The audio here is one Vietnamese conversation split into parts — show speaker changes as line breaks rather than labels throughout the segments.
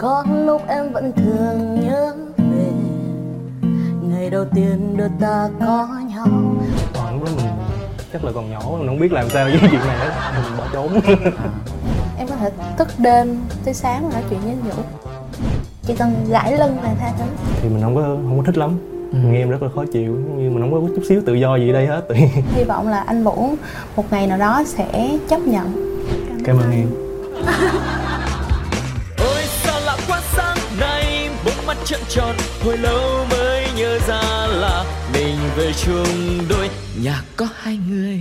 Có lúc em vẫn thường nhớ về ngày đầu tiên đôi ta có nhau.
Còn lúc đó mình chắc là còn nhỏ mình không biết làm sao với chuyện này hết. Mình bỏ trốn.
Em có thể thức đêm tới sáng mà nói chuyện với vũ. Chỉ cần gãi lưng là tha thứ.
Thì mình không có không có thích lắm. Mình nghe em rất là khó chịu nhưng mình không có chút xíu tự do gì ở đây hết.
Hy vọng là anh vũ một ngày nào đó sẽ chấp nhận.
Cảm ơn em
bốn tròn, hồi lâu mới nhớ ra là mình về chung đôi nhà có hai người.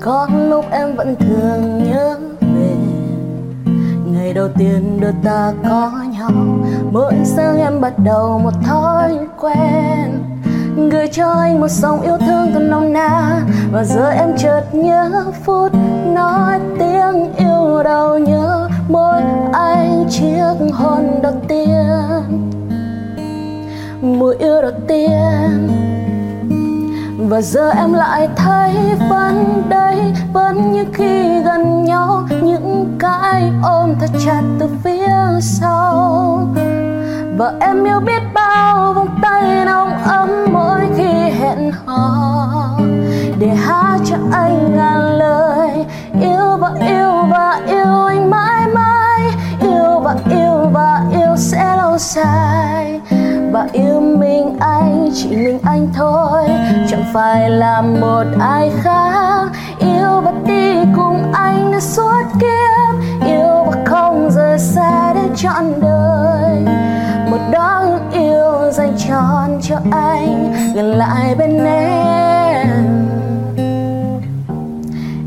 có lúc em vẫn thường nhớ về ngày đầu tiên đôi ta có nhau mỗi sáng em bắt đầu một thói quen gửi cho anh một dòng yêu thương thật nồng nàn. Và giờ em chợt nhớ phút nói tiếng yêu đầu nhớ môi anh chiếc hôn đầu tiên. Mùi yêu đầu tiên. Và giờ em lại thấy vẫn đây, vẫn như khi gần nhau. Những cái ôm thật chặt từ phía sau và em yêu biết bao vòng tay nồng ấm mỗi khi hẹn hò. Để hát cho anh ngàn lời, yêu và yêu và yêu anh mãi mãi. Yêu và yêu và yêu sẽ lâu dài. Và yêu mình anh, chỉ mình anh thôi. Chẳng phải là một ai khác. Yêu và đi cùng anh đến suốt kiếp. Yêu và không rời xa đến trọn đời một đó yêu dành trọn cho anh. Gần lại bên em.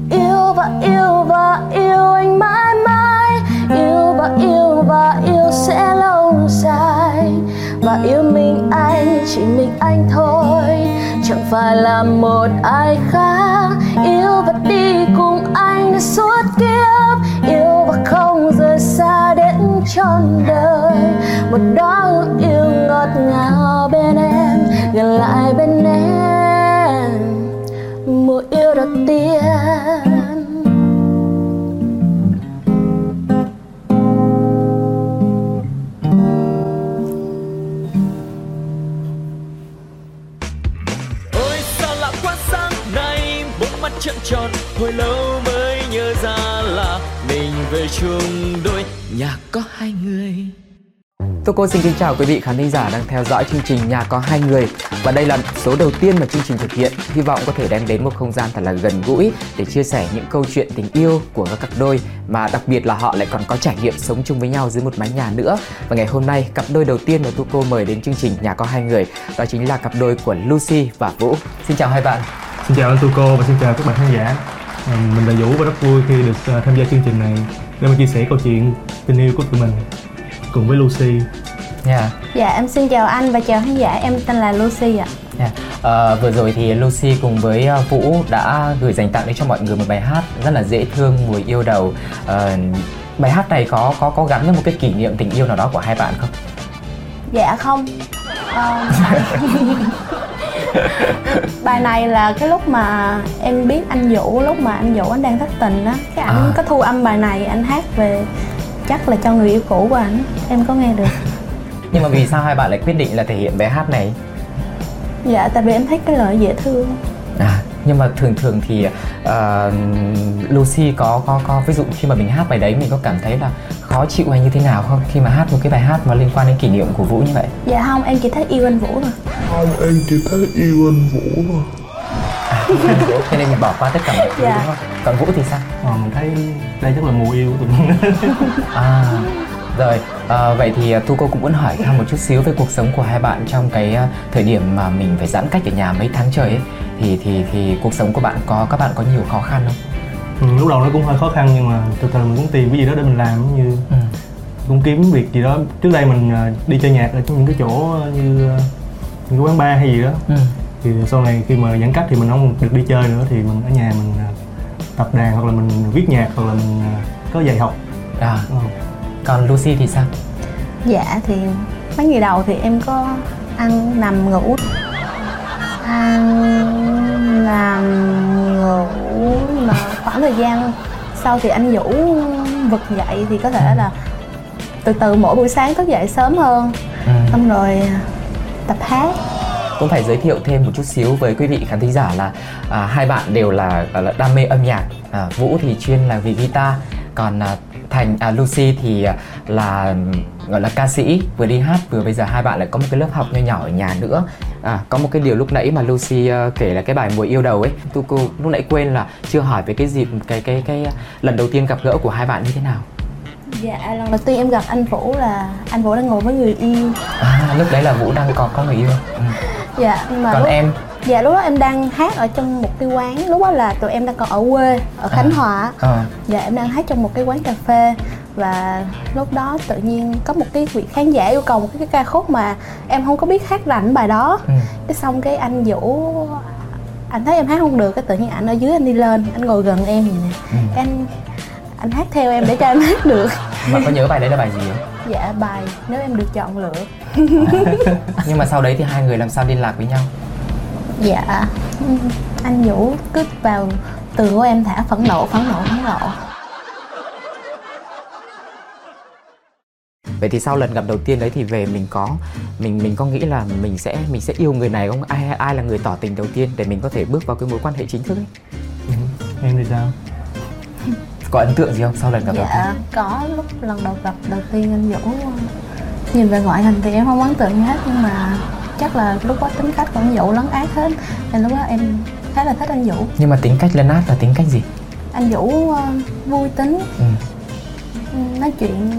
Yêu và yêu và yêu anh mãi mãi. Yêu và yêu và yêu sẽ lâu dài. Và yêu mình anh, chỉ mình anh thôi. Chẳng phải là một ai khác. Yêu và đi cùng anh suốt kiếp trọn đời. Một đó ước yêu ngọt ngào bên em gần lại bên em. Mùa yêu đầu tiên
Ôi sao lạ quá sáng nay, bốn mắt trợn tròn, hồi lâu mới nhớ ra là mình về chung đôi nhà có hai người.
Tô cô xin kính chào quý vị khán thính giả đang theo dõi chương trình Nhà có hai người và đây là số đầu tiên mà chương trình thực hiện. Hy vọng có thể đem đến một không gian thật là gần gũi để chia sẻ những câu chuyện tình yêu của các cặp đôi mà đặc biệt là họ lại còn có trải nghiệm sống chung với nhau dưới một mái nhà nữa. Và ngày hôm nay cặp đôi đầu tiên mà Tu cô mời đến chương trình Nhà có hai người đó chính là cặp đôi của Lucy và Vũ. Xin chào hai bạn.
xin chào anh tu cô và xin chào các bạn khán giả À, mình là Vũ và rất vui khi được à, tham gia chương trình này để mà chia sẻ câu chuyện tình yêu của tụi mình cùng với Lucy
Yeah.
Dạ em xin chào anh và chào khán giả em tên là Lucy ạ
Yeah. Ờ, vừa rồi thì Lucy cùng với ờ, Vũ đã gửi dành tặng đến cho mọi người một bài hát rất là dễ thương mùi yêu đầu. Ờ, bài hát này có có có gắn với một cái kỷ niệm tình yêu nào đó của hai bạn không?
Dạ không Ờ, Bài này là cái lúc mà em biết anh Vũ lúc mà anh Vũ anh đang thất tình á Cái ảnh
À.
có thu âm bài này anh hát về chắc là cho người yêu cũ của ảnh Em có nghe được
Nhưng mà vì sao hai bạn lại quyết định là thể hiện bài hát này?
Dạ tại vì em thấy cái lời dễ thương
À, nhưng mà thường thường thì ờ, Lucy có có có ví dụ khi mà mình hát bài đấy mình có cảm thấy là khó chịu hay như thế nào không khi mà hát một cái bài hát mà liên quan đến kỷ niệm của Vũ như vậy?
Dạ không em chỉ thấy yêu anh Vũ thôi
Không, em chỉ thấy yêu anh Vũ thôi
Cho nên mình bỏ qua tất cả mọi thứ
Dạ.
đúng không? Còn Vũ thì sao?
Ờ, mình thấy đây chắc là mùa yêu của tụi mình
À, Rồi, à, vậy thì Thu cô cũng muốn hỏi thăm một chút xíu về cuộc sống của hai bạn trong cái à, thời điểm mà mình phải giãn cách ở nhà mấy tháng trời ấy thì thì thì cuộc sống của bạn có các bạn có nhiều khó khăn không?
ừ, lúc đầu nó cũng hơi khó khăn nhưng mà từ từ mình cũng tìm cái gì đó để mình làm giống như
Ừ.
cũng kiếm việc gì đó trước đây mình đi chơi nhạc ở những cái chỗ như những cái quán bar hay gì đó
Ừ.
thì sau này khi mà giãn cách thì mình không được đi chơi nữa thì mình ở nhà mình tập đàn hoặc là mình viết nhạc hoặc là mình có dạy học
À,
Ờ.
còn Lucy thì sao?
Dạ thì mấy ngày đầu thì em có ăn nằm ngủ ăn nằm ngủ mà khoảng thời gian sau thì anh Vũ vực dậy thì có thể là từ từ mỗi buổi sáng thức dậy sớm hơn
Ừ.
xong rồi tập hát
cũng phải giới thiệu thêm một chút xíu với quý vị khán thính giả là à, hai bạn đều là, là đam mê âm nhạc à, Vũ thì chuyên là vì guitar còn à, Thành à, Lucy thì à, là gọi là ca sĩ vừa đi hát vừa bây giờ hai bạn lại có một cái lớp học nho nhỏ ở nhà nữa. À, có một cái điều lúc nãy mà Lucy à, kể là cái bài mùa yêu đầu ấy tôi cô lúc nãy quên là chưa hỏi về cái dịp cái cái cái lần đầu tiên gặp gỡ của hai bạn như thế nào.
Dạ lần đầu tiên em gặp anh Vũ là anh Vũ đang ngồi với người yêu.
À, lúc đấy là Vũ đang có có người yêu. Ừ.
dạ mà
còn
lúc,
em
dạ lúc đó em đang hát ở trong một cái quán lúc đó là tụi em đang còn ở quê ở Khánh
À.
Hòa.
ờ,
Dạ em đang hát trong một cái quán cà phê và lúc đó tự nhiên có một cái vị khán giả yêu cầu một cái, cái ca khúc mà em không có biết hát rành bài đó.
Ừ.
cái xong cái anh Vũ anh thấy em hát không được cái tự nhiên anh ở dưới anh đi lên anh ngồi gần em vậy nè.
Ừ.
anh anh hát theo em để cho em hát được.
Mà có nhớ bài đấy là bài gì không?
Dạ bài nếu em được chọn lựa.
Nhưng mà sau đấy thì hai người làm sao liên lạc với nhau
dạ. Anh Vũ cứ vào tường của em thả phẫn nộ phẫn nộ phẫn nộ.
Vậy thì sau lần gặp đầu tiên đấy thì về mình có mình mình có nghĩ là mình sẽ mình sẽ yêu người này không? Ai ai là người tỏ tình đầu tiên để mình có thể bước vào cái mối quan hệ chính thức ấy?
Ừ. em thì sao?
Có ấn tượng gì không sau lần gặp đầu
dạ
tiên?
có lúc lần đầu gặp đầu tiên anh Vũ. Nhìn về ngoại hình thì em không ấn tượng gì hết nhưng mà chắc là lúc đó tính cách của anh Vũ lấn át hết. Nên lúc đó em khá là thích anh Vũ.
Nhưng mà tính cách lên át là tính cách gì?
Anh Vũ ờ, vui tính.
Ừ.
nói chuyện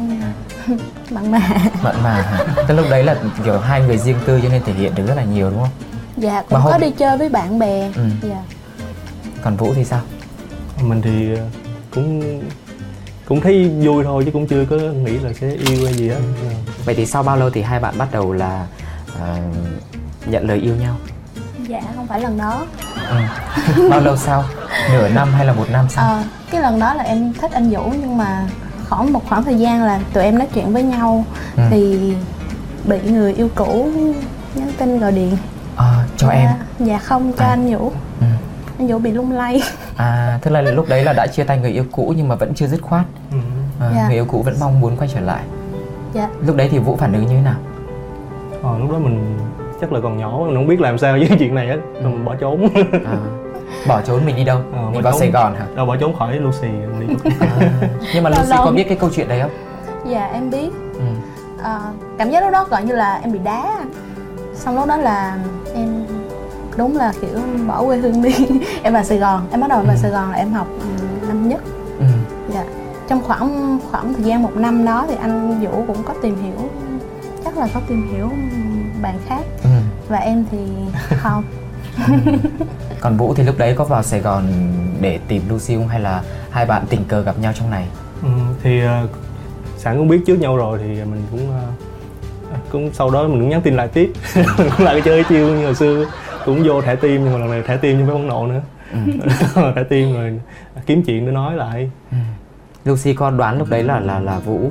mặn mà.
Mặn mà hả? cái lúc đấy là kiểu hai người riêng tư cho nên thể hiện được rất là nhiều đúng không?
Dạ
Mà
cũng
hôm-
có đi chơi với bạn bè.
Ừ.
dạ.
Còn vũ thì sao?
Mình thì ờ, cũng cũng thấy vui thôi chứ cũng chưa có nghĩ là sẽ yêu hay gì hết.
Vậy thì sau bao lâu thì hai bạn bắt đầu là ờ, nhận lời yêu nhau
dạ không phải lần đó
ừ. bao lâu sau nửa năm hay là một năm sau
Ờ, cái lần đó là em thích anh Vũ nhưng mà khoảng một khoảng thời gian là tụi em nói chuyện với nhau
Ừ.
thì bị người yêu cũ nhắn tin gọi điện
Ờ, cho
dạ,
em
dạ không cho
À.
anh Vũ
ừ.
anh Vũ bị lung lay
À, tức là lúc đấy là đã chia tay người yêu cũ nhưng mà vẫn chưa dứt khoát.
Ừ.
À,
Dạ.
Người yêu cũ vẫn mong muốn quay trở lại.
dạ
Lúc đấy thì Vũ phản ứng như thế nào?
Ờ, lúc đó mình chắc là còn nhỏ mình không biết làm sao với chuyện này hết rồi mình bỏ trốn
À, bỏ trốn mình đi đâu?
Ờ,
mình vào
không-
Sài Gòn hả?
đâu bỏ trốn khỏi Lucy mình đi
À, nhưng mà Lucy
lâu.
có biết cái câu chuyện đấy không?
dạ em biết
Ừ.
Ờ, cảm giác lúc đó gọi như là em bị đá xong lúc đó là em đúng là kiểu bỏ quê hương đi em vào Sài Gòn em bắt đầu vào
Ừ.
Sài Gòn là em học ừ, năm nhất
Ừ.
Dạ. Trong khoảng khoảng thời gian một năm đó thì anh Vũ cũng có tìm hiểu chắc là có tìm hiểu bạn khác
Ừ.
và em thì không.
Còn Vũ thì lúc đấy có vào Sài Gòn để tìm Lucy không hay là hai bạn tình cờ gặp nhau trong này?
ừ, thì ờ, sẵn cũng biết trước nhau rồi thì mình cũng ờ, cũng sau đó mình cũng nhắn tin lại tiếp mình cũng lại chơi chiêu như hồi xưa cũng vô thẻ tim nhưng mà lần này thẻ tim không phải bóng nộ nữa
Ừ.
thẻ tim rồi kiếm chuyện để nói lại
Ừ. Lucy có đoán lúc đấy là là là Vũ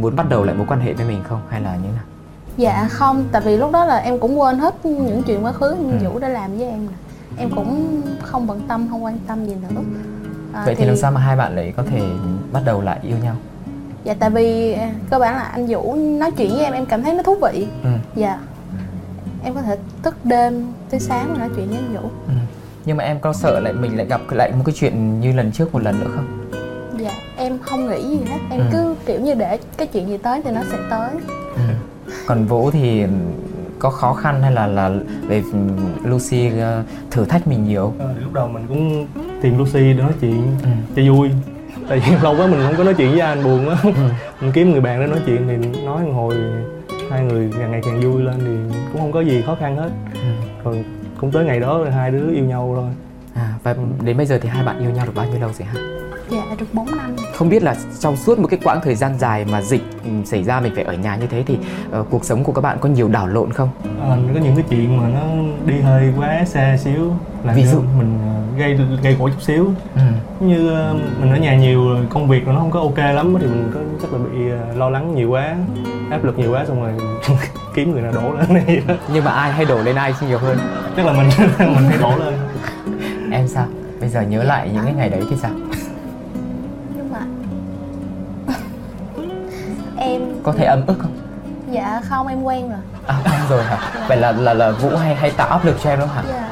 muốn bắt đầu lại mối quan hệ với mình không hay là như nào?
Dạ không, tại vì lúc đó là em cũng quên hết những chuyện quá khứ anh
Ừ.
Vũ đã làm với em. Em cũng không bận tâm, không quan tâm gì nữa. À,
Vậy thì làm sao mà hai bạn lại có thể bắt đầu lại yêu nhau?
Dạ tại vì à, cơ bản là anh Vũ nói chuyện với em em cảm thấy nó thú vị.
Ừ.
Dạ. Em có thể thức đêm tới sáng mà nói chuyện với anh Vũ.
Ừ. Nhưng mà em có sợ lại mình lại gặp lại một cái chuyện như lần trước một lần nữa không?
Em không nghĩ gì hết. Em
Ừ.
cứ kiểu như để cái chuyện gì tới thì nó sẽ tới.
Ừ. Còn Vũ thì có khó khăn hay là là về Lucy ờ, thử thách mình nhiều?
Ờ, lúc đầu mình cũng tìm Lucy để nói chuyện
Ừ.
cho vui tại vì lâu quá mình không có nói chuyện với anh buồn quá mình kiếm người bạn để nói chuyện thì nói một hồi hai người ngày ngày càng vui lên thì cũng không có gì khó khăn hết rồi cũng tới ngày đó rồi hai đứa yêu nhau thôi
À, và đến bây giờ thì hai bạn yêu nhau được bao nhiêu lâu rồi hả?
Dạ được 4 năm
Không biết là trong suốt một cái quãng thời gian dài mà dịch ừ, xảy ra mình phải ở nhà như thế thì ờ, cuộc sống của các bạn có nhiều đảo lộn không?
à, có những cái chuyện mà nó đi hơi quá xa xíu làm
Ví dụ?
mình ờ, gây gây gổ chút xíu
Ừ.
Như ờ, mình ở nhà nhiều rồi công việc nó không có ok lắm thì mình có chắc là bị ờ, lo lắng nhiều quá áp lực nhiều quá xong rồi kiếm người nào đổ lên này đó.
Nhưng mà ai hay đổ lên ai nhiều hơn?
chắc là mình mình hay đổ lên
Em sao? Bây giờ nhớ lại những cái ngày đấy thì sao? Có thể ấm ức không?
dạ không em quen rồi
À quen rồi hả? Vậy là là là Vũ hay hay tạo áp lực cho em đúng không hả?
dạ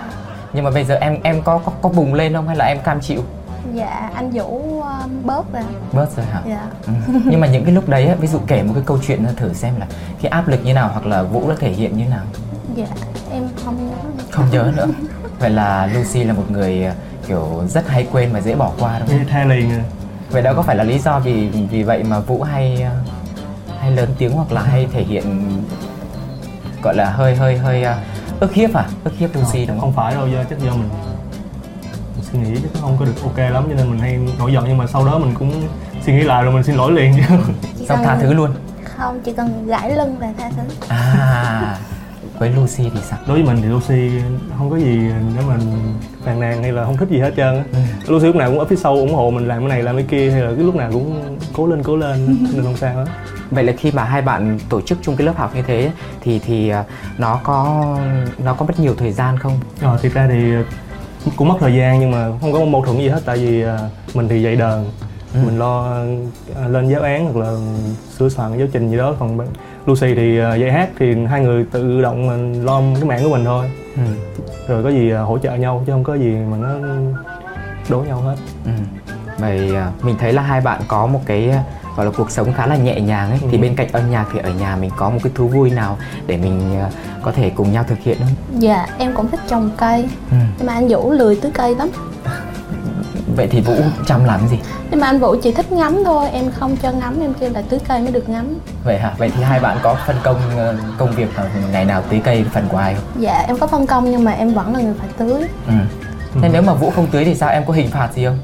Nhưng mà bây giờ em em có có có bùng lên không hay là em cam chịu?
dạ anh vũ um, bớt ra
Bớt rồi hả?
dạ
Ừ. Nhưng mà những cái lúc đấy á, ví dụ kể một cái câu chuyện thử xem là cái áp lực như nào hoặc là Vũ đã thể hiện như nào.
dạ em không nhớ
Không nhớ nữa. Vậy là Lucy là một người ờ, kiểu rất hay quên và dễ bỏ qua đúng không?
Thế tha liền rồi
Vậy đó có phải là lý do vì vì vậy mà Vũ hay ờ, hay lớn tiếng hoặc là hay thể hiện gọi là hơi hơi hơi ờ, ức hiếp à? Ức hiếp Lucy đúng không?
không phải đâu do chắc do mình mình suy nghĩ chắc không có được ok lắm cho nên mình hay nổi giận nhưng mà sau đó mình cũng suy nghĩ lại rồi mình xin lỗi liền chứ
Chỉ
Xong
cần-
tha thứ luôn.
không chỉ cần gãi lưng là tha thứ
À với Lucy thì sao?
đối với mình thì Lucy không có gì để mình phàn nàn hay là không thích gì hết trơn á. Lucy lúc nào cũng ở phía sau ủng hộ mình làm cái này làm cái kia hay là cái lúc nào cũng cố lên cố lên nên không sao hết.
Vậy là khi mà hai bạn tổ chức chung cái lớp học như thế thì thì ờ, nó có nó có mất nhiều thời gian không?
Ờ, thiệt ra thì cũng mất thời gian nhưng mà không có mâu thuẫn gì hết tại vì à, mình thì dạy đờn. Mình lo à, lên giáo án hoặc là sửa soạn giáo trình gì đó còn Lucy thì à, dạy hát thì hai người tự động mình lo cái mạng của mình thôi
Ừ.
rồi có gì à, hỗ trợ nhau chứ không có gì mà nó đố nhau hết
Ừ. Vậy à, mình thấy là hai bạn có một cái gọi là cuộc sống khá là nhẹ nhàng ấy thì
Ừ.
bên cạnh âm nhạc thì ở nhà mình có một cái thú vui nào để mình có thể cùng nhau thực hiện không?
dạ em cũng thích trồng cây
Ừ.
nhưng mà anh vũ lười tưới cây lắm
Vậy thì Vũ chăm làm cái gì?
nhưng mà anh vũ chỉ thích ngắm thôi em không cho ngắm em kêu là tưới cây mới được ngắm
Vậy hả? Vậy thì hai bạn có phân công ờ, công việc ngày nào tưới cây phần của ai không?
dạ em có phân công nhưng mà em vẫn là người phải tưới
Ừ. Thế nếu mà Vũ không tưới thì sao? Em có hình phạt gì không?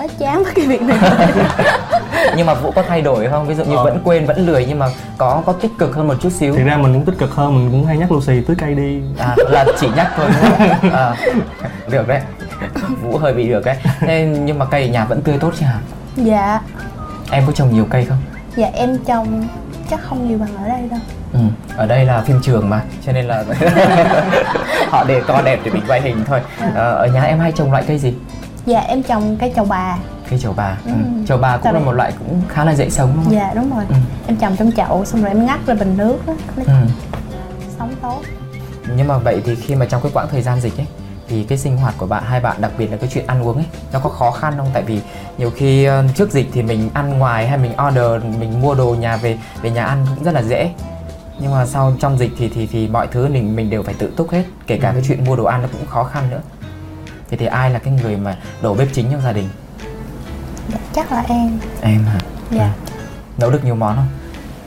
Quá chán với cái việc này
nhưng mà Vũ có thay đổi không? Ví dụ như
Ờ.
vẫn quên, vẫn lười nhưng mà có có tích cực hơn một chút xíu.
thiệt ra mình cũng tích cực hơn mình cũng hay nhắc Lucy tưới cây đi
À, là chỉ nhắc thôi đúng không? À, được đấy. Vũ hơi bị được đấy. Thế nhưng mà cây ở nhà vẫn tươi tốt chứ hả?
dạ
Em có trồng nhiều cây không?
dạ em trồng chắc không nhiều bằng ở đây đâu
Ừ, ở đây là phim trường mà cho nên là họ để to đẹp để mình quay hình thôi ờ, ở nhà em hay trồng loại cây gì
dạ em trồng cây trầu bà.
Cây trầu bà. Ừ.
Ừ.
trầu bà cũng
Tại
là
vì-
một loại cũng khá là dễ sống đúng không?
Dạ đúng rồi.
Ừ.
em trồng trong chậu xong rồi em ngắt ra bình nước đó nó
ừ.
sống tốt.
Nhưng mà vậy thì khi mà trong cái quãng thời gian dịch ấy thì cái sinh hoạt của bạn hai bạn đặc biệt là cái chuyện ăn uống ấy nó có khó khăn không? Tại vì nhiều khi ờ, trước dịch thì mình ăn ngoài hay mình order mình mua đồ nhà về về nhà ăn cũng rất là dễ. Nhưng mà sau trong dịch thì thì thì mọi thứ mình mình đều phải tự túc hết kể cả cái chuyện mua đồ ăn nó cũng khó khăn nữa thì thì ai là cái người mà đầu bếp chính trong gia đình?
Dạ, chắc là em.
Em hả?
Dạ.
Nấu được nhiều món không?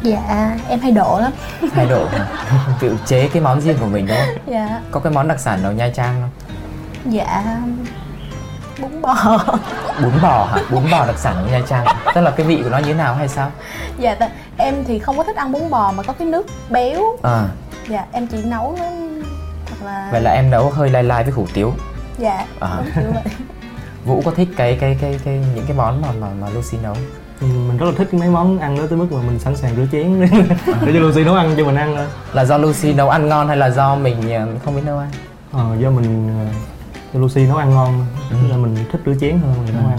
Dạ em hay độ lắm.
Hai độ hả? Tự chế cái món riêng của mình đúng không?
Dạ.
Có cái món đặc sản nào nha trang không?
Dạ bún bò.
Bún bò hả? Bún bò đặc sản của nha trang. Tức là cái vị của nó như thế nào hay sao?
Dạ ta- em thì không có thích ăn bún bò mà có cái nước béo.
À.
Dạ em chỉ nấu nó thật là
vậy là em nấu hơi lai lai với hủ tiếu
dạ.
À.
đúng kiểu vậy
vũ có thích cái cái cái cái những cái món mà mà mà lucy nấu
Ừ, mình rất là thích mấy món ăn đó tới mức mà mình sẵn sàng rửa chén. Để cho Lucy nấu ăn cho mình ăn thôi.
Là do lucy nấu ăn ngon hay là do mình ờ, không biết nấu ăn?
Ờ, do mình ờ, cho Lucy nấu ăn ngon
Ừ.
Nên là mình thích rửa chén hơn là nấu ăn.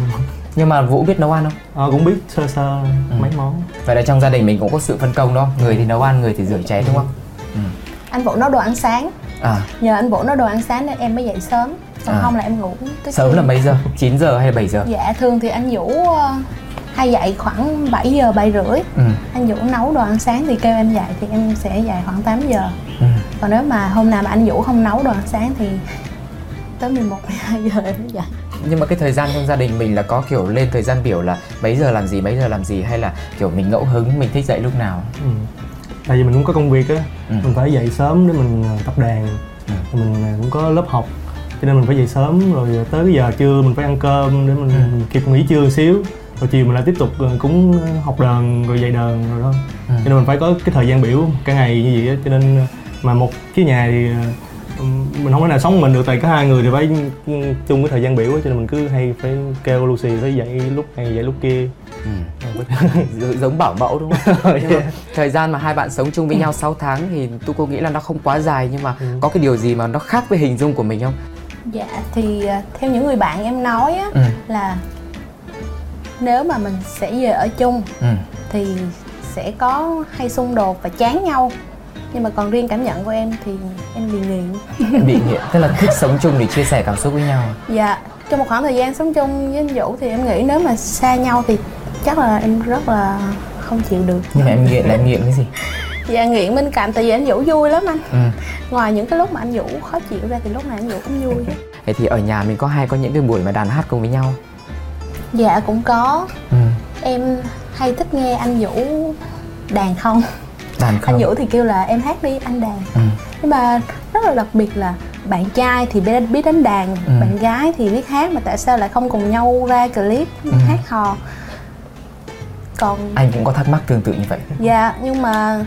Nhưng mà vũ biết nấu ăn không?
Ờ, cũng biết sơ sơ
Ừ.
mấy món.
Vậy là trong gia đình mình cũng có sự phân công đúng không? Người thì nấu ăn người thì rửa chén đúng không?
Anh vũ nấu đồ ăn sáng
à
nhờ anh vũ nấu đồ ăn sáng nên em mới dậy sớm còn
À.
không là em ngủ tới
sớm
khuya.
là mấy giờ 9 giờ hay là 7 giờ
dạ thường thì anh vũ ờ, hay dậy khoảng 7 giờ 7 rưỡi
ừ.
anh vũ nấu đồ ăn sáng thì kêu em dậy thì em sẽ dậy khoảng 8 giờ
Ừ.
còn nếu mà hôm nào mà anh vũ không nấu đồ ăn sáng thì tới 11 12 giờ em mới dậy
nhưng mà cái thời gian trong gia đình mình là có kiểu lên thời gian biểu là mấy giờ làm gì mấy giờ làm gì hay là kiểu mình ngẫu hứng mình thích dậy lúc nào
ừ. Tại vì mình cũng có công việc á
Ừ.
mình phải dậy sớm để mình ờ, tập đàn
Ừ.
Mình ờ, cũng có lớp học cho nên mình phải dậy sớm rồi tới cái giờ trưa mình phải ăn cơm để mình
Ừ.
kịp nghỉ trưa xíu rồi chiều mình lại tiếp tục ờ, cũng học đờn rồi dạy đờn rồi thôi
Ừ.
cho nên mình phải có cái thời gian biểu cả ngày như vậy á cho nên ờ, mà một cái nhà thì ờ, mình không thể nào sống mình được tại có hai người thì phải chung cái thời gian biểu á cho nên mình cứ hay phải kêu Lucy phải dậy lúc này dậy lúc kia
ừ. Giống bảo mẫu đúng không? Nhưng mà thời gian mà hai bạn sống chung với nhau 6 tháng thì tôi cô nghĩ là nó không quá dài nhưng mà
Ừ.
có cái điều gì mà nó khác với hình dung của mình không?
Dạ thì à, theo những người bạn em nói á
Ừ.
là nếu mà mình sẽ về ở chung
Ừ.
thì sẽ có hay xung đột và chán nhau nhưng mà còn riêng cảm nhận của em thì em bị nghiện
Bị nghiện, tức là thích sống chung để chia sẻ cảm xúc với nhau.
dạ trong một khoảng thời gian sống chung với anh Vũ thì em nghĩ nếu mà xa nhau thì chắc là em rất là không chịu được
Nhưng mà em nghiện là em nghiện cái gì?
dạ nghiện bên cạnh tại vì anh Vũ vui lắm anh
Ừ.
ngoài những cái lúc mà anh Vũ khó chịu ra thì lúc nào anh Vũ cũng vui hết
Thế thì ở nhà mình có hay có những cái buổi mà đàn hát cùng với nhau.
dạ cũng có
Ừ.
em hay thích nghe anh Vũ đàn không
Đàn không?
anh Vũ thì kêu là em hát đi anh đàn
Ừ.
nhưng mà rất là đặc biệt là bạn trai thì biết, biết đánh đàn
Ừ.
bạn gái thì biết hát mà tại sao lại không cùng nhau ra clip
Ừ.
hát hò còn
Anh cũng có thắc mắc tương tự như vậy.
dạ nhưng mà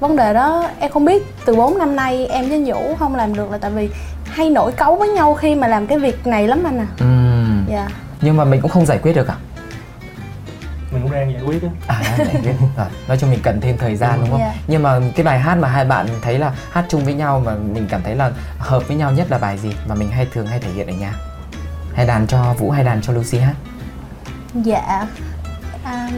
vấn đề đó em không biết từ 4 năm nay em với Vũ không làm được là tại vì hay nổi cấu với nhau khi mà làm cái việc này lắm anh à
Ừ.
dạ
Nhưng mà mình cũng không giải quyết được à?
mình cũng đang giải quyết á
À, đã giải quyết. Rồi, nói chung mình cần thêm thời gian đúng không?
Dạ.
Nhưng mà cái bài hát mà hai bạn thấy là hát chung với nhau mà mình cảm thấy là hợp với nhau nhất là bài gì mà mình hay thường hay thể hiện ở nhà? Hay đàn cho Vũ hay đàn cho Lucy hát?
dạ à,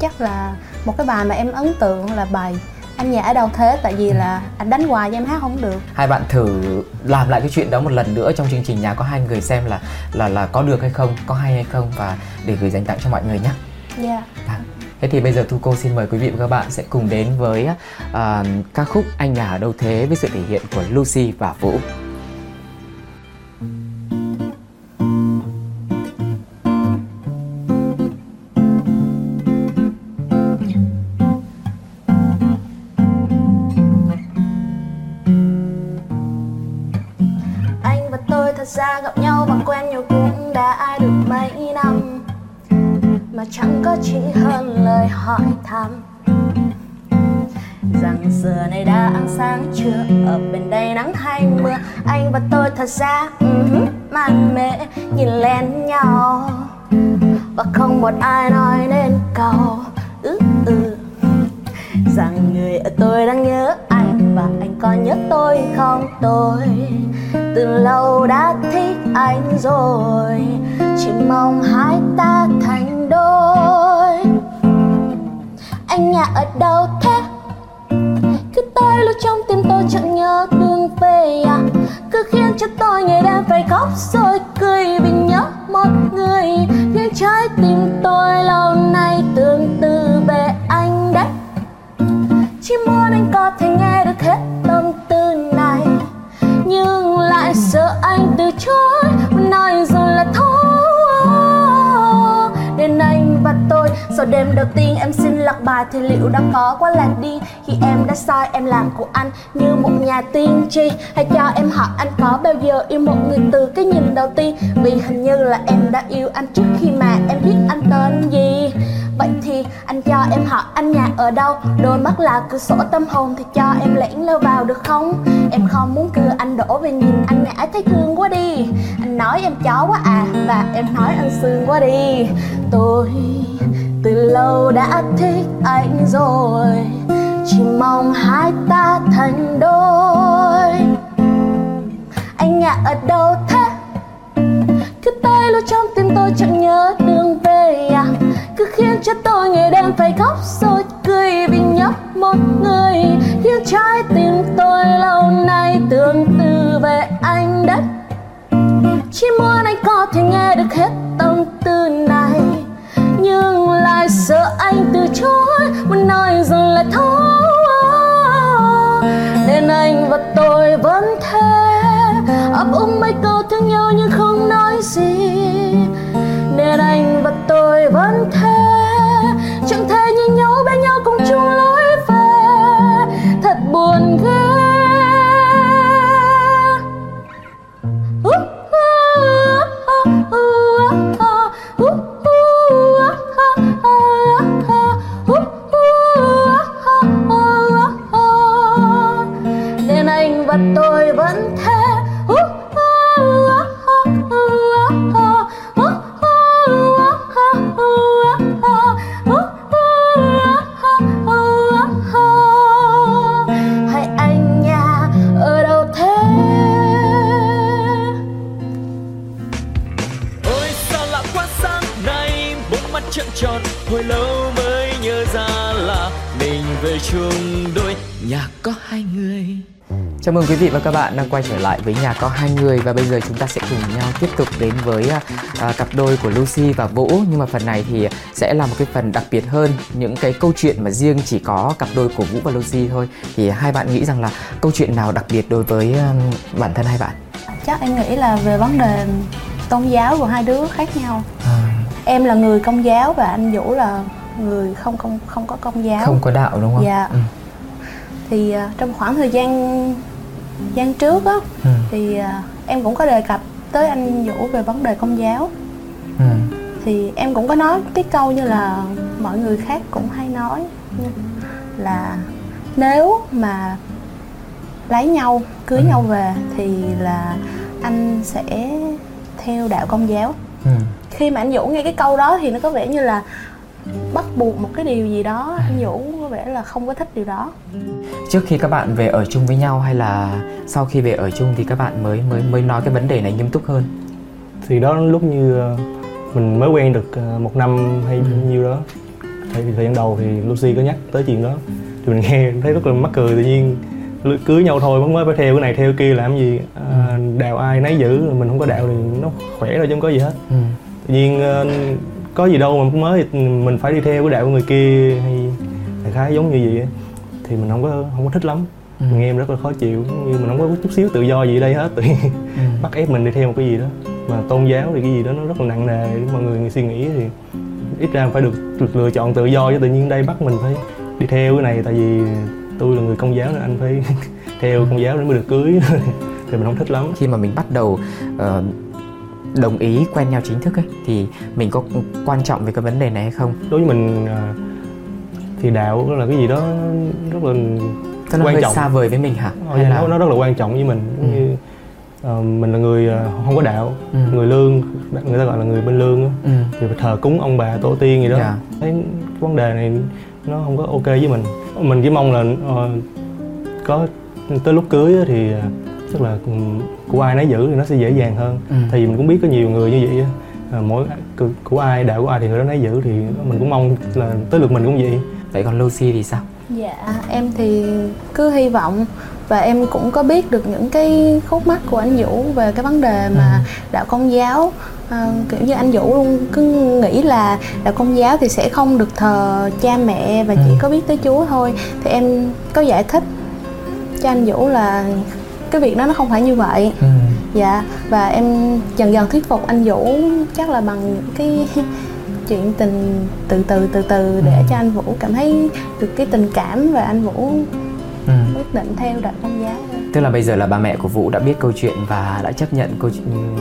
chắc là một cái bài mà em ấn tượng là bài anh nhà ở đâu thế tại vì là anh đánh hoài cho em hát không được
Hai bạn thử làm lại cái chuyện đó một lần nữa trong chương trình nhà có hai người xem là là là có được hay không, có hay hay không và để gửi dành tặng cho mọi người nhé.
dạ
Vâng. Thế thì bây giờ Thu Cô xin mời quý vị và các bạn sẽ cùng đến với à, ca khúc Anh nhà ở đâu thế với sự thể hiện của Lucy và Vũ.
Ra gặp nhau bằng quen nhau cũng đã được mấy năm. Mà chẳng có chỉ hơn lời hỏi thăm. Rằng giờ này đã ăn sáng chưa? Ở bên đây nắng hay mưa? Anh và tôi thật ra uh, man mê nhìn lén nhau. Và không một ai nói nên câu ừ, ừ. Rằng người ở tôi đang nhớ anh và anh có nhớ tôi không? Tôi từ lâu đã thích anh rồi, chỉ mong hai ta thành đôi. Anh nhà ở đâu thế? Cứ tới lúc trong tim tôi chẳng nhớ đường về à cứ khiến cho tôi ngày đêm phải khóc rồi. Thì liệu đã có quá là đi? Khi em đã sai, em làm của anh như một nhà tiên tri. Hãy cho em hỏi anh có bao giờ yêu một người từ cái nhìn đầu tiên? Vì hình như là em đã yêu anh trước khi mà em biết anh tên gì. Vậy thì anh cho em hỏi anh nhà ở đâu? Đôi mắt là cửa sổ tâm hồn thì cho em lẻn leo vào được không? Em không muốn cưa anh đổ về nhìn anh ngã thấy thương quá đi. Anh nói em chó quá à và em nói anh xương quá đi. Tôi từ lâu đã thích anh rồi Chỉ mong hai ta thành đôi. Anh nhà ở đâu thế? Cứ tay luôn trong tim tôi chẳng nhớ đường về à cứ khiến cho tôi ngày đêm phải khóc rồi cười vì nhớ một người. Khiến trái tim tôi lâu nay tương tư về anh đất, chỉ muốn anh có thể nghe được hết tâm tư này. Nhưng lại sợ anh từ chối, muốn nói rằng lại thôi. Nên anh và tôi vẫn thế, ấp úng mấy câu thương nhau nhưng không nói gì.
Mừng quý vị và các bạn đang quay trở lại với nhà có hai người. Và bây giờ chúng ta sẽ cùng nhau tiếp tục đến với uh, cặp đôi của Lucy và Vũ. Nhưng mà phần này thì sẽ là một cái phần đặc biệt hơn những cái câu chuyện mà riêng chỉ có cặp đôi của Vũ và Lucy thôi. Thì hai bạn nghĩ rằng là câu chuyện nào đặc biệt đối với uh, bản thân hai bạn?
Chắc em nghĩ là về vấn đề tôn giáo của hai đứa khác nhau. À. em là người công giáo và anh vũ là người không không không có công giáo.
Không có đạo đúng không?
Dạ. Ừ. thì uh, trong khoảng thời gian gian trước á ừ. thì uh, em cũng có đề cập tới anh vũ về vấn đề công giáo ừ. thì em cũng có nói cái câu như là mọi người khác cũng hay nói là nếu mà lấy nhau cưới ừ. nhau về thì là anh sẽ theo đạo công giáo ừ. khi mà anh vũ nghe cái câu đó thì nó có vẻ như là bắt buộc một cái điều gì đó anh vũ có vẻ là không có thích điều đó.
Trước khi các bạn về ở chung với nhau hay là sau khi về ở chung thì các bạn mới mới mới nói cái vấn đề này nghiêm túc hơn?
Thì đó lúc như ờ, mình mới quen được ờ, một năm hay ừ. nhiêu đó. Thì thời gian đầu thì Lucy có nhắc tới chuyện đó. Thì mình nghe thấy rất là mắc cười tự nhiên cưới nhau thôi mới phải theo cái này theo kia làm gì? À, đào ai nấy giữ mình không có đạo thì nó khỏe rồi chứ không có gì hết. Ừ. tự nhiên có gì đâu mà mới mình phải đi theo cái đạo của người kia hay đại khái giống như vậy thì mình không có không có thích lắm. Ừ. mình nghe rất là khó chịu như mình không có chút xíu tự do gì ở đây hết tự nhiên ừ. bắt ép mình đi theo một cái gì đó. Mà tôn giáo thì cái gì đó nó rất là nặng nề mọi người suy nghĩ thì ít ra phải được, được lựa chọn tự do chứ tự nhiên đây bắt mình phải đi theo cái này. Tại vì tôi là người công giáo nên anh phải theo công giáo để mới được cưới. Thì mình không thích lắm.
Khi mà mình bắt đầu uh, đồng ý quen nhau chính thức ấy thì mình có quan trọng về cái vấn đề này hay không
đối với mình uh, thì đạo là cái gì đó rất là
nó quan trọng xa vời với mình hả
ờ, hay là... nó, nó rất là quan trọng với mình ừ. như uh, mình là người uh, không có đạo ừ. người lương người ta gọi là người bên lương ừ. thì phải thờ cúng ông bà tổ tiên gì đó yeah. Dạ. thấy vấn đề này nó không có ok với mình mình chỉ mong là uh, có tới lúc cưới thì uh, chắc là ừ, của ai nấy giữ thì nó sẽ dễ dàng hơn ừ. tại vì mình cũng biết có nhiều người như vậy à, mỗi của ai đạo của ai thì người đó nấy giữ thì mình cũng mong là tới lượt mình cũng vậy
vậy còn Lucy thì sao
dạ em thì cứ hy vọng và em cũng có biết được những cái khúc mắc của anh Vũ về cái vấn đề mà ừ. đạo công giáo à, kiểu như anh Vũ luôn cứ nghĩ là đạo công giáo thì sẽ không được thờ cha mẹ và ừ. chỉ có biết tới Chúa thôi thì em có giải thích cho anh Vũ là cái việc đó nó không phải như vậy ừ. dạ và em dần dần thuyết phục anh Vũ chắc là bằng cái chuyện tình từ từ từ từ để ừ. cho anh Vũ cảm thấy được cái tình cảm và anh Vũ ừ. quyết định theo đạo công giáo
tức là bây giờ là ba mẹ của Vũ đã biết câu chuyện và đã chấp nhận câu chuyện,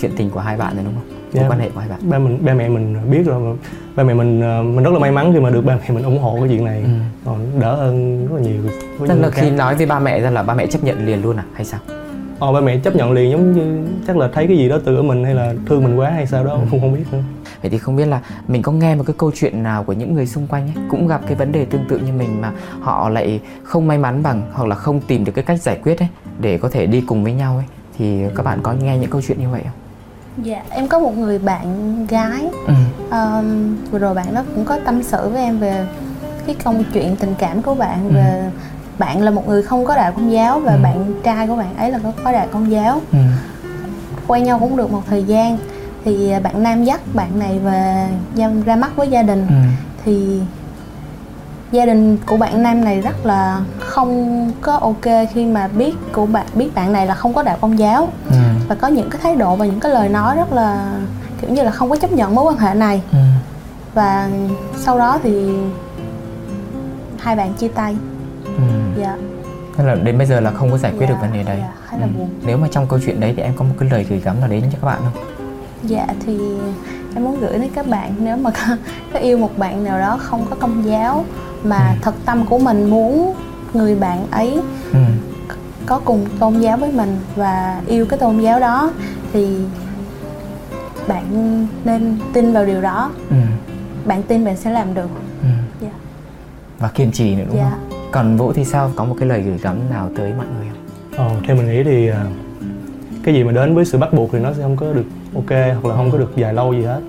chuyện tình của hai bạn rồi đúng không? Mối yeah. quan hệ của hai bạn.
Ba mình ba mẹ mình biết rồi ba mẹ mình ờ, mình rất là may mắn khi mà được ba mẹ mình ủng hộ cái chuyện này ừ. còn đỡ hơn rất là nhiều
tức là khi nói với ba mẹ ra là ba mẹ chấp nhận liền luôn à hay sao
ờ ba mẹ chấp nhận liền giống như chắc là thấy cái gì đó từ ở mình hay là thương mình quá hay sao đó ừ. không không biết nữa
vậy thì không biết là mình có nghe một cái câu chuyện nào của những người xung quanh ấy cũng gặp cái vấn đề tương tự như mình mà họ lại không may mắn bằng hoặc là không tìm được cái cách giải quyết ấy để có thể đi cùng với nhau ấy thì các bạn có nghe những câu chuyện như vậy không
Dạ, em có một người bạn gái ừ. um, Vừa rồi bạn đó cũng có tâm sự với em về cái câu chuyện tình cảm của bạn ừ. Về bạn là một người không có đạo công giáo Và ừ. bạn trai của bạn ấy là có, có đạo công giáo ừ. Quen nhau cũng được một thời gian Thì bạn nam dắt bạn này về ra mắt với gia đình ừ. Thì gia đình của bạn nam này rất là không có ok khi mà biết của bạn biết bạn này là không có đạo công giáo ừ. và có những cái thái độ và những cái lời nói rất là kiểu như là không có chấp nhận mối quan hệ này ừ. và sau đó thì hai bạn chia tay
ừ. dạ Thế là đến bây giờ là không có giải quyết dạ, được vấn đề đấy
dạ, khá là ừ. buồn.
Nếu mà trong câu chuyện đấy thì em có một cái lời gửi gắm nào đến cho các bạn không?
Dạ thì em muốn gửi đến các bạn nếu mà có, có yêu một bạn nào đó không có công giáo mà ừ. thật tâm của mình muốn người bạn ấy ừ. có cùng tôn giáo với mình và yêu cái tôn giáo đó thì bạn nên tin vào điều đó ừ. bạn tin bạn sẽ làm được ừ. yeah.
Dạ. và kiên trì nữa đúng yeah. Dạ. không còn vũ thì sao có một cái lời gửi gắm nào tới mọi người không
Ồ, theo mình nghĩ thì à, cái gì mà đến với sự bắt buộc thì nó sẽ không có được ok hoặc là không có được dài lâu gì hết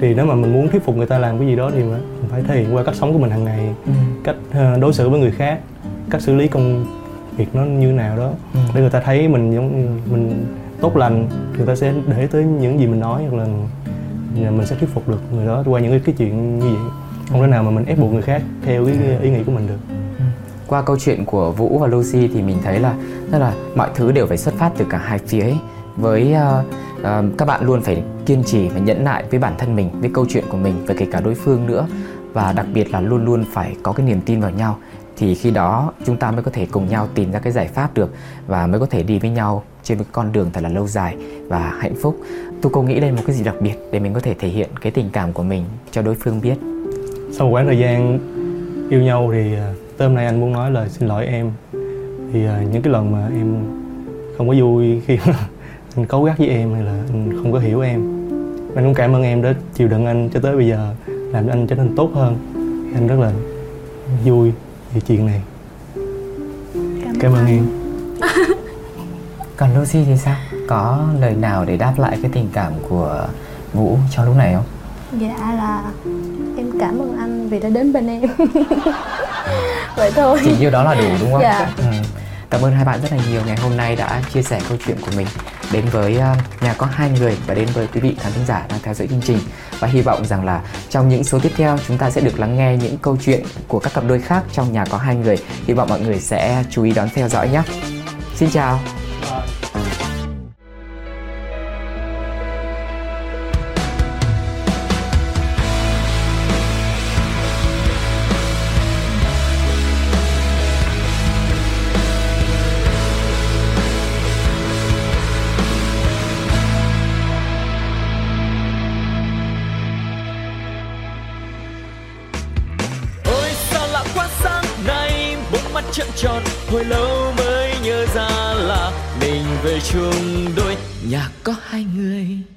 thì nếu mà mình muốn thuyết phục người ta làm cái gì đó thì mình phải thể hiện qua cách sống của mình hàng ngày
ừ.
cách ờ, đối xử với người khác cách xử lý công việc nó như nào đó
Ừ.
để người ta thấy mình giống mình tốt lành người ta sẽ để tới những gì mình nói hoặc là mình sẽ thuyết phục được người đó qua những cái, cái chuyện như vậy không thể nào mà mình ép buộc người khác theo cái ý nghĩ của mình được
qua câu chuyện của Vũ và Lucy thì mình thấy là tức là mọi thứ đều phải xuất phát từ cả hai phía ấy. với ờ, Ờ, các bạn luôn phải kiên trì và nhẫn nại với bản thân mình, với câu chuyện của mình, và kể cả đối phương nữa. Và đặc biệt là luôn luôn phải có cái niềm tin vào nhau. Thì khi đó chúng ta mới có thể cùng nhau tìm ra cái giải pháp được và mới có thể đi với nhau trên một con đường thật là lâu dài và hạnh phúc. Tôi cô nghĩ đây là một cái gì đặc biệt để mình có thể thể hiện cái tình cảm của mình cho đối phương biết.
Sau một quãng thời gian yêu nhau thì à, tới hôm nay anh muốn nói lời xin lỗi em. Thì à, những cái lần mà em không có vui khi anh cấu gắt với em hay là anh không có hiểu em anh cũng cảm ơn em đã chịu đựng anh cho tới bây giờ làm cho anh trở nên tốt hơn anh rất là vui vì chuyện này cảm ơn em
Còn Lucy thì sao? Có lời nào để đáp lại cái tình cảm của Vũ cho lúc này không?
Dạ là em cảm ơn anh vì đã đến bên em Vậy thôi
Chỉ nhiêu đó là đủ đúng không?
Dạ.
Ừ. Cảm ơn hai bạn rất là nhiều ngày hôm nay đã chia sẻ câu chuyện của mình đến với à, nhà có hai người và đến với quý vị khán thính giả đang theo dõi chương trình. Và hy vọng rằng là trong những số tiếp theo, chúng ta sẽ được lắng nghe những câu chuyện của các cặp đôi khác trong nhà có hai người. Hy vọng mọi người sẽ chú ý đón theo dõi nhé. Xin chào.